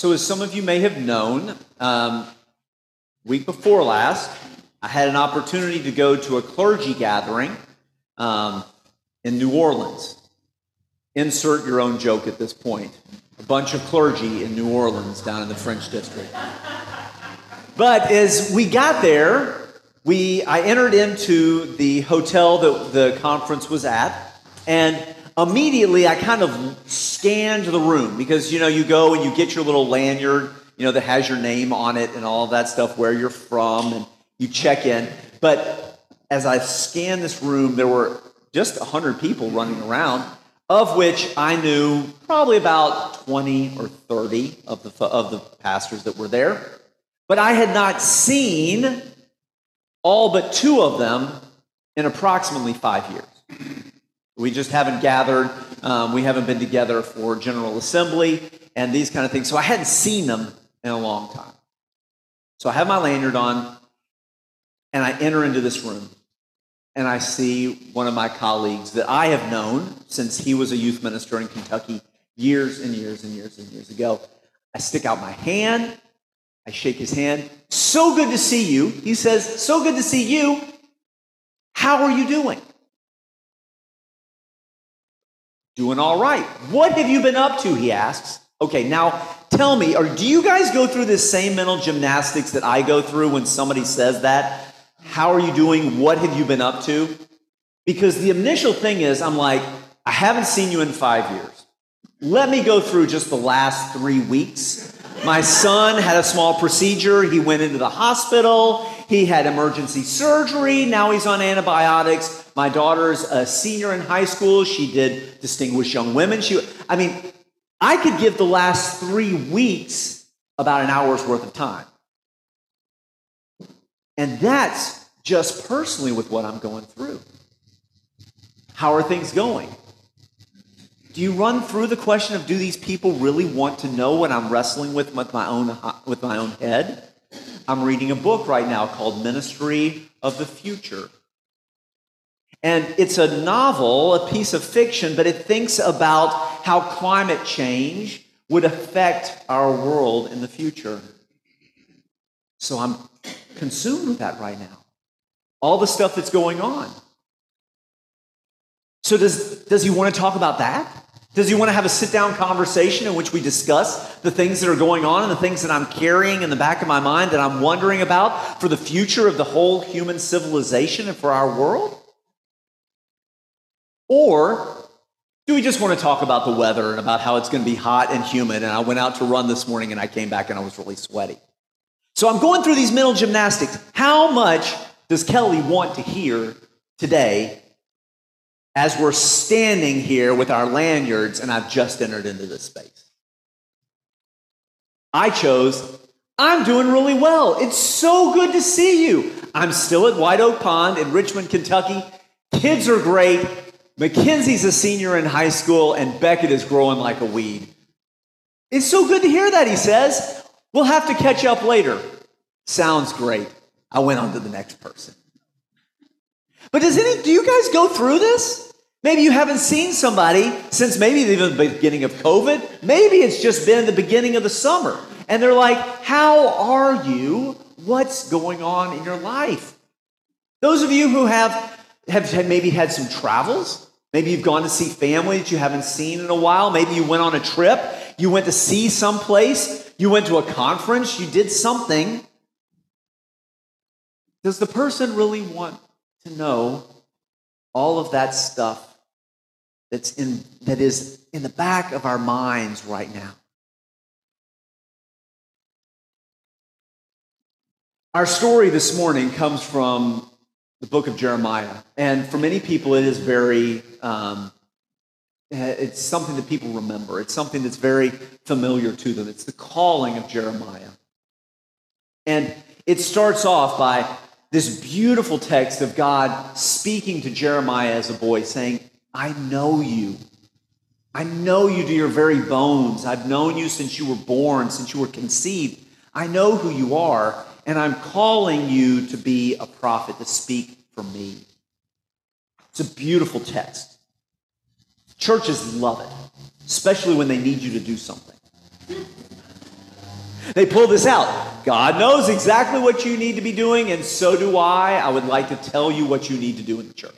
So, as some of you may have known, um, week before last, I had an opportunity to go to a clergy gathering um, in New Orleans. Insert your own joke at this point. A bunch of clergy in New Orleans down in the French district. But as we got there, we I entered into the hotel that the conference was at, and immediately I kind of scanned the room because you know you go and you get your little lanyard, you know that has your name on it and all that stuff, where you're from, and you check in. But as I scanned this room, there were just hundred people running around, of which I knew probably about twenty or thirty of the of the pastors that were there, but I had not seen all but two of them in approximately five years. We just haven't gathered. Um, we haven't been together for General Assembly and these kind of things. So I hadn't seen them in a long time. So I have my lanyard on and I enter into this room and I see one of my colleagues that I have known since he was a youth minister in Kentucky years and years and years and years ago. I stick out my hand. I shake his hand. So good to see you. He says, So good to see you. How are you doing? Doing all right. What have you been up to? He asks. Okay, now tell me, or do you guys go through this same mental gymnastics that I go through when somebody says that? How are you doing? What have you been up to? Because the initial thing is, I'm like, I haven't seen you in five years. Let me go through just the last three weeks. My son had a small procedure. He went into the hospital. He had emergency surgery. Now he's on antibiotics. My daughter's a senior in high school. She did Distinguished Young Women. She, I mean, I could give the last three weeks about an hour's worth of time. And that's just personally with what I'm going through. How are things going? Do you run through the question of do these people really want to know what I'm wrestling with with my own with my own head? I'm reading a book right now called Ministry of the Future. And it's a novel, a piece of fiction, but it thinks about how climate change would affect our world in the future. So I'm consumed with that right now. All the stuff that's going on. So does, does he want to talk about that? Does he want to have a sit down conversation in which we discuss the things that are going on and the things that I'm carrying in the back of my mind that I'm wondering about for the future of the whole human civilization and for our world? Or do we just want to talk about the weather and about how it's going to be hot and humid? And I went out to run this morning and I came back and I was really sweaty. So I'm going through these mental gymnastics. How much does Kelly want to hear today as we're standing here with our lanyards and I've just entered into this space? I chose, I'm doing really well. It's so good to see you. I'm still at White Oak Pond in Richmond, Kentucky. Kids are great. Mackenzie's a senior in high school, and Beckett is growing like a weed. It's so good to hear that, he says. We'll have to catch up later. Sounds great. I went on to the next person. But does any, do you guys go through this? Maybe you haven't seen somebody since maybe even the beginning of COVID. Maybe it's just been the beginning of the summer. And they're like, How are you? What's going on in your life? Those of you who have, have, have maybe had some travels, Maybe you've gone to see family that you haven't seen in a while. Maybe you went on a trip. You went to see someplace. You went to a conference. You did something. Does the person really want to know all of that stuff that's in, that is in the back of our minds right now? Our story this morning comes from the book of Jeremiah. And for many people, it is very, um, it's something that people remember. It's something that's very familiar to them. It's the calling of Jeremiah. And it starts off by this beautiful text of God speaking to Jeremiah as a boy, saying, I know you. I know you to your very bones. I've known you since you were born, since you were conceived. I know who you are and I'm calling you to be a prophet, to speak for me. It's a beautiful text. Churches love it, especially when they need you to do something. They pull this out. God knows exactly what you need to be doing, and so do I. I would like to tell you what you need to do in the church.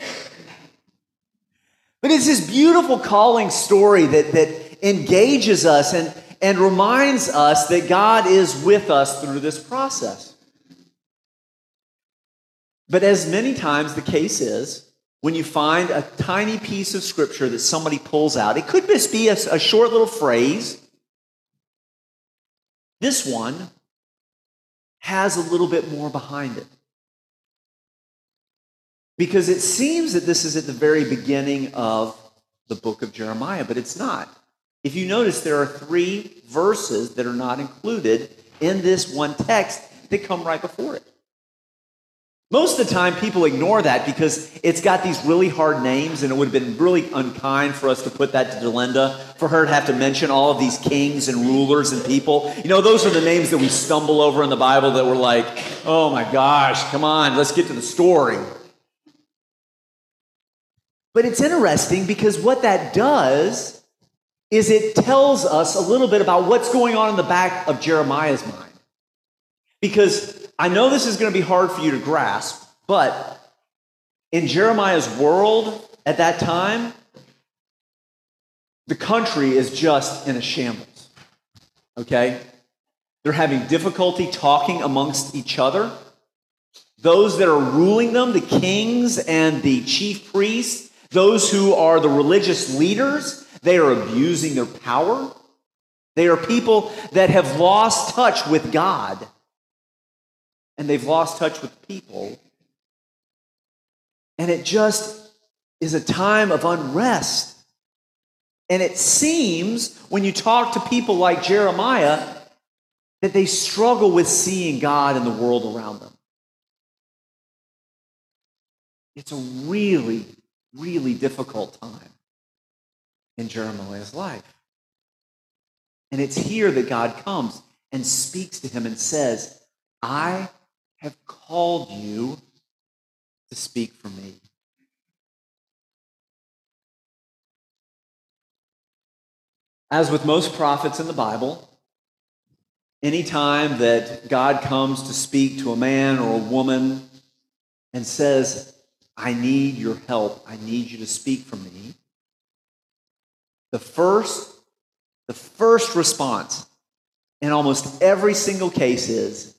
But it's this beautiful calling story that, that engages us and, and reminds us that God is with us through this process. But as many times the case is, when you find a tiny piece of scripture that somebody pulls out, it could just be a, a short little phrase. This one has a little bit more behind it. Because it seems that this is at the very beginning of the book of Jeremiah, but it's not. If you notice, there are three verses that are not included in this one text that come right before it. Most of the time, people ignore that because it's got these really hard names, and it would have been really unkind for us to put that to Delinda, for her to have to mention all of these kings and rulers and people. You know, those are the names that we stumble over in the Bible that we're like, oh my gosh, come on, let's get to the story. But it's interesting because what that does is it tells us a little bit about what's going on in the back of Jeremiah's mind. Because I know this is going to be hard for you to grasp, but in Jeremiah's world at that time, the country is just in a shambles. Okay? They're having difficulty talking amongst each other. Those that are ruling them, the kings and the chief priests, those who are the religious leaders, they are abusing their power. They are people that have lost touch with God and they've lost touch with people. And it just is a time of unrest. And it seems when you talk to people like Jeremiah that they struggle with seeing God in the world around them. It's a really, really difficult time in Jeremiah's life. And it's here that God comes and speaks to him and says, I have called you to speak for me. As with most prophets in the Bible, anytime that God comes to speak to a man or a woman and says, I need your help, I need you to speak for me, the first, the first response in almost every single case is,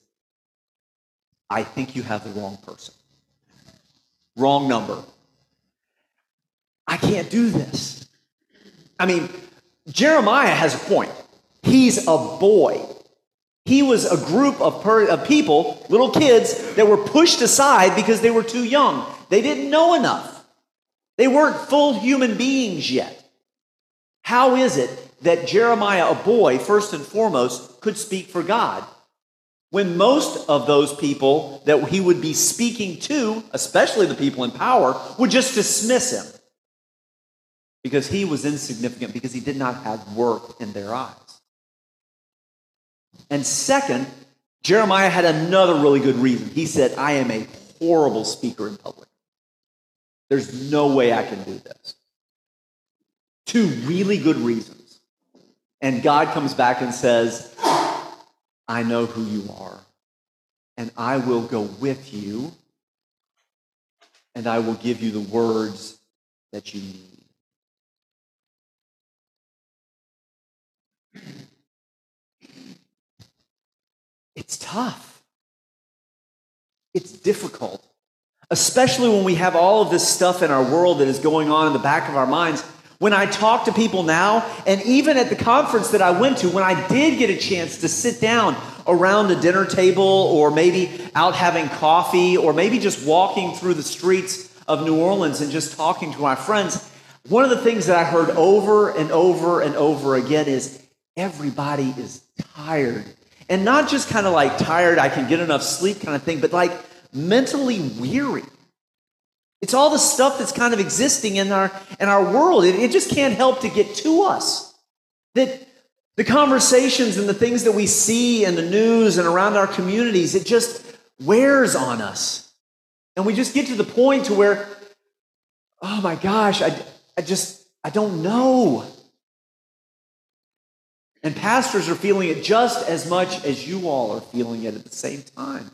I think you have the wrong person. Wrong number. I can't do this. I mean, Jeremiah has a point. He's a boy. He was a group of, per- of people, little kids, that were pushed aside because they were too young. They didn't know enough. They weren't full human beings yet. How is it that Jeremiah, a boy, first and foremost, could speak for God? When most of those people that he would be speaking to, especially the people in power, would just dismiss him because he was insignificant, because he did not have worth in their eyes. And second, Jeremiah had another really good reason. He said, I am a horrible speaker in public. There's no way I can do this. Two really good reasons. And God comes back and says, I know who you are, and I will go with you, and I will give you the words that you need. It's tough. It's difficult, especially when we have all of this stuff in our world that is going on in the back of our minds when I talk to people now, and even at the conference that I went to, when I did get a chance to sit down around a dinner table or maybe out having coffee or maybe just walking through the streets of New Orleans and just talking to my friends, one of the things that I heard over and over and over again is everybody is tired. And not just kind of like tired, I can get enough sleep kind of thing, but like mentally weary. It's all the stuff that's kind of existing in our, in our world. It, it just can't help to get to us. That the conversations and the things that we see in the news and around our communities, it just wears on us. And we just get to the point to where, oh my gosh, I, I just, I don't know. And pastors are feeling it just as much as you all are feeling it at the same time.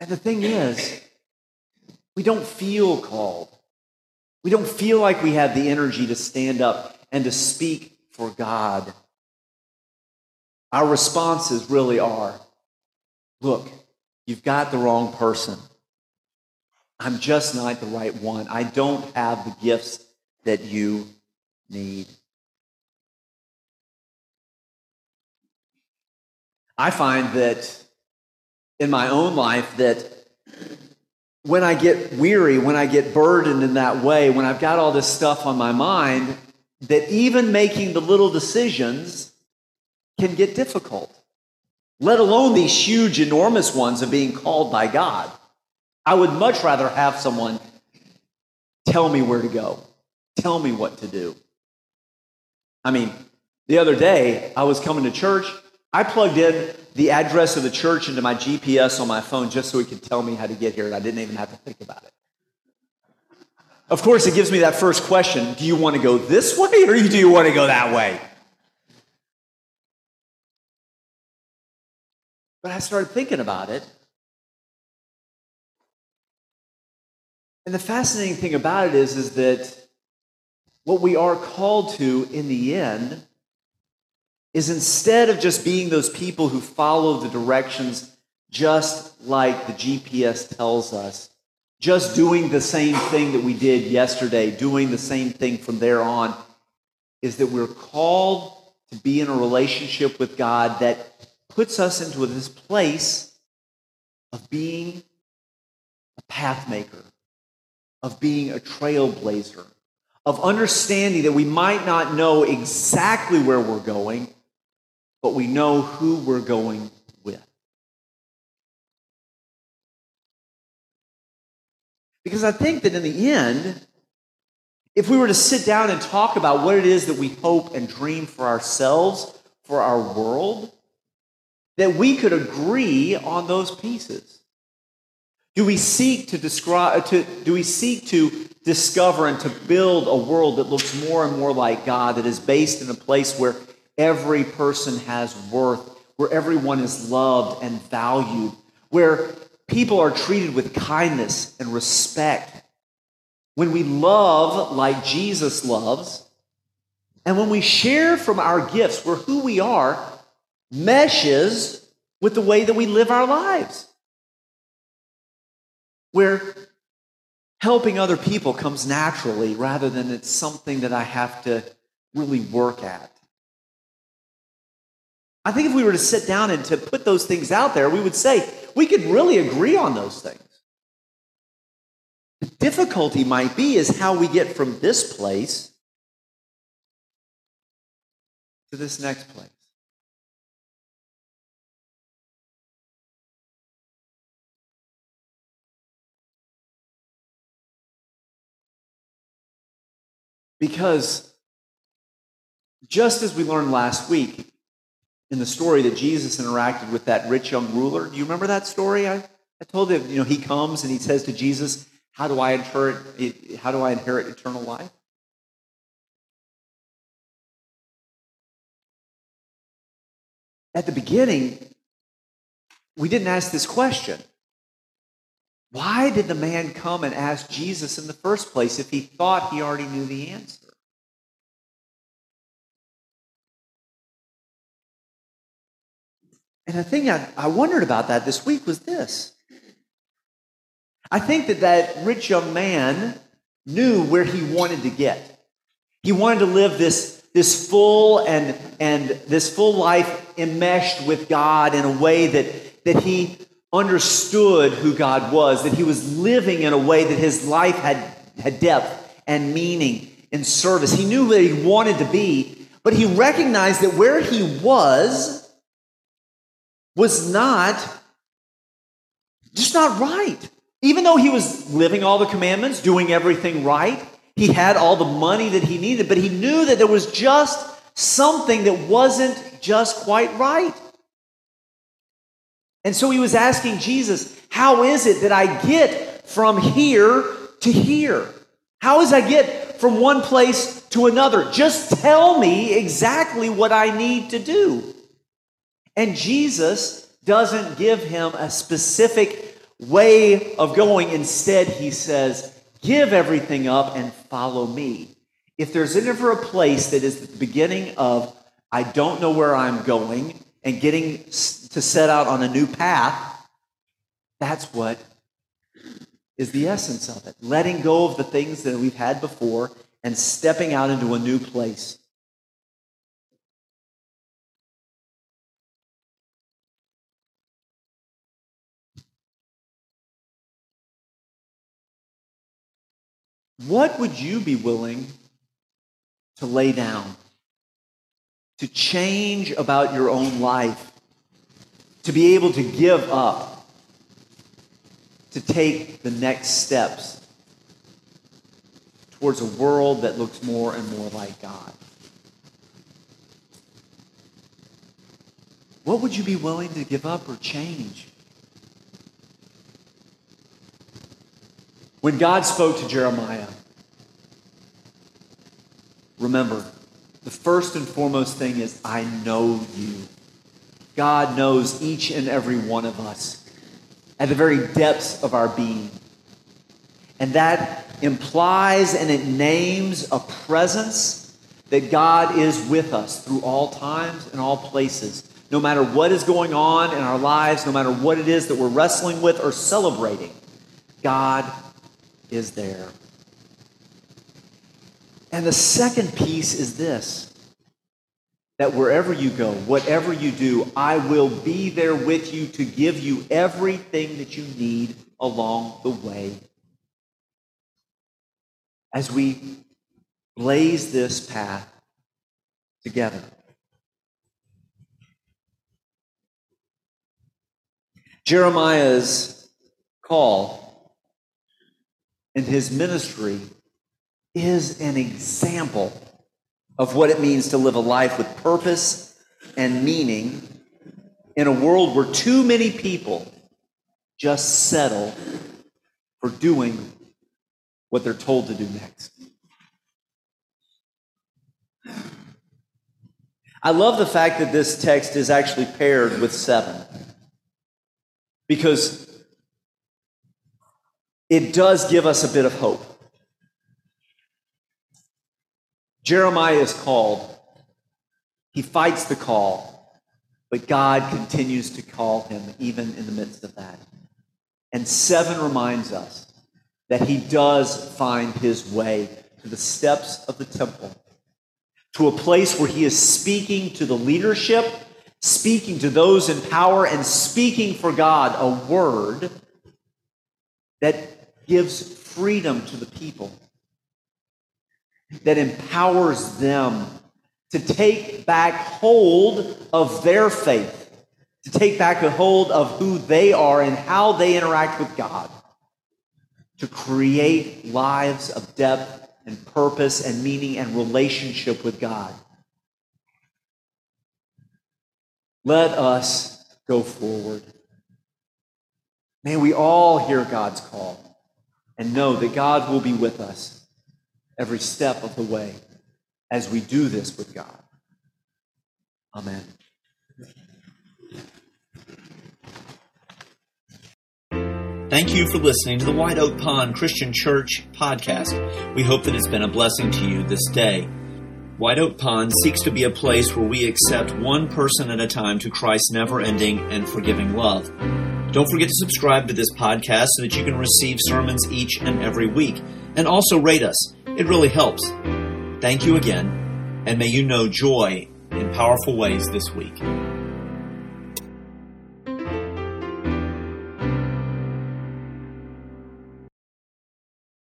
And the thing is, we don't feel called. We don't feel like we have the energy to stand up and to speak for God. Our responses really are look, you've got the wrong person. I'm just not the right one. I don't have the gifts that you need. I find that in my own life that when I get weary, when I get burdened in that way, when I've got all this stuff on my mind, that even making the little decisions can get difficult, let alone these huge, enormous ones of being called by God. I would much rather have someone tell me where to go, tell me what to do. I mean, the other day, I was coming to church. I plugged in the address of the church into my GPS on my phone just so it could tell me how to get here, and I didn't even have to think about it. Of course, it gives me that first question do you want to go this way or do you want to go that way? But I started thinking about it. And the fascinating thing about it is, is that what we are called to in the end is instead of just being those people who follow the directions just like the GPS tells us, just doing the same thing that we did yesterday, doing the same thing from there on, is that we're called to be in a relationship with God that puts us into this place of being a pathmaker, of being a trailblazer, of understanding that we might not know exactly where we're going, but we know who we're going with. Because I think that in the end, if we were to sit down and talk about what it is that we hope and dream for ourselves, for our world, that we could agree on those pieces. Do we seek to describe uh, to do we seek to discover and to build a world that looks more and more like God that is based in a place where every person has worth, where everyone is loved and valued, where people are treated with kindness and respect. When we love like Jesus loves, and when we share from our gifts, where who we are meshes with the way that we live our lives. Where helping other people comes naturally rather than it's something that I have to really work at. I think if we were to sit down and to put those things out there, we would say we could really agree on those things. The difficulty might be is how we get from this place to this next place. Because just as we learned last week, in the story that Jesus interacted with that rich young ruler. Do you remember that story? I, I told you, you know, he comes and he says to Jesus, How do I inherit how do I inherit eternal life? At the beginning, we didn't ask this question. Why did the man come and ask Jesus in the first place if he thought he already knew the answer? And the thing I, I wondered about that this week was this. I think that that rich young man knew where he wanted to get. He wanted to live this, this full and, and this full life enmeshed with God in a way that, that he understood who God was, that he was living in a way that his life had, had depth and meaning and service. He knew where he wanted to be, but he recognized that where he was was not just not right. Even though he was living all the commandments, doing everything right, he had all the money that he needed, but he knew that there was just something that wasn't just quite right. And so he was asking Jesus, How is it that I get from here to here? How is I get from one place to another? Just tell me exactly what I need to do. And Jesus doesn't give him a specific way of going. Instead, he says, Give everything up and follow me. If there's ever a place that is the beginning of, I don't know where I'm going, and getting to set out on a new path, that's what is the essence of it. Letting go of the things that we've had before and stepping out into a new place. What would you be willing to lay down? To change about your own life? To be able to give up? to take the next steps towards a world that looks more and more like God. What would you be willing to give up or change? When God spoke to Jeremiah, remember, the first and foremost thing is, I know you. God knows each and every one of us at the very depths of our being. And that implies and it names a presence that God is with us through all times and all places. No matter what is going on in our lives, no matter what it is that we're wrestling with or celebrating, God is there. And the second piece is this that wherever you go, whatever you do, I will be there with you to give you everything that you need along the way. As we blaze this path together. Jeremiah's call and his ministry is an example of what it means to live a life with purpose and meaning in a world where too many people just settle for doing what they're told to do next. I love the fact that this text is actually paired with seven because it does give us a bit of hope. Jeremiah is called. He fights the call, but God continues to call him even in the midst of that. And seven reminds us that he does find his way to the steps of the temple, to a place where he is speaking to the leadership, speaking to those in power, and speaking for God a word that gives freedom to the people that empowers them to take back hold of their faith, to take back a hold of who they are and how they interact with God, to create lives of depth and purpose and meaning and relationship with God. Let us go forward. May we all hear God's call and know that God will be with us every step of the way as we do this with God. Amen. Thank you for listening to the White Oak Pond Christian Church podcast. We hope that it's been a blessing to you this day. White Oak Pond seeks to be a place where we accept one person at a time to Christ's never ending and forgiving love. Don't forget to subscribe to this podcast so that you can receive sermons each and every week. And also rate us. It really helps. Thank you again, and may you know joy in powerful ways this week.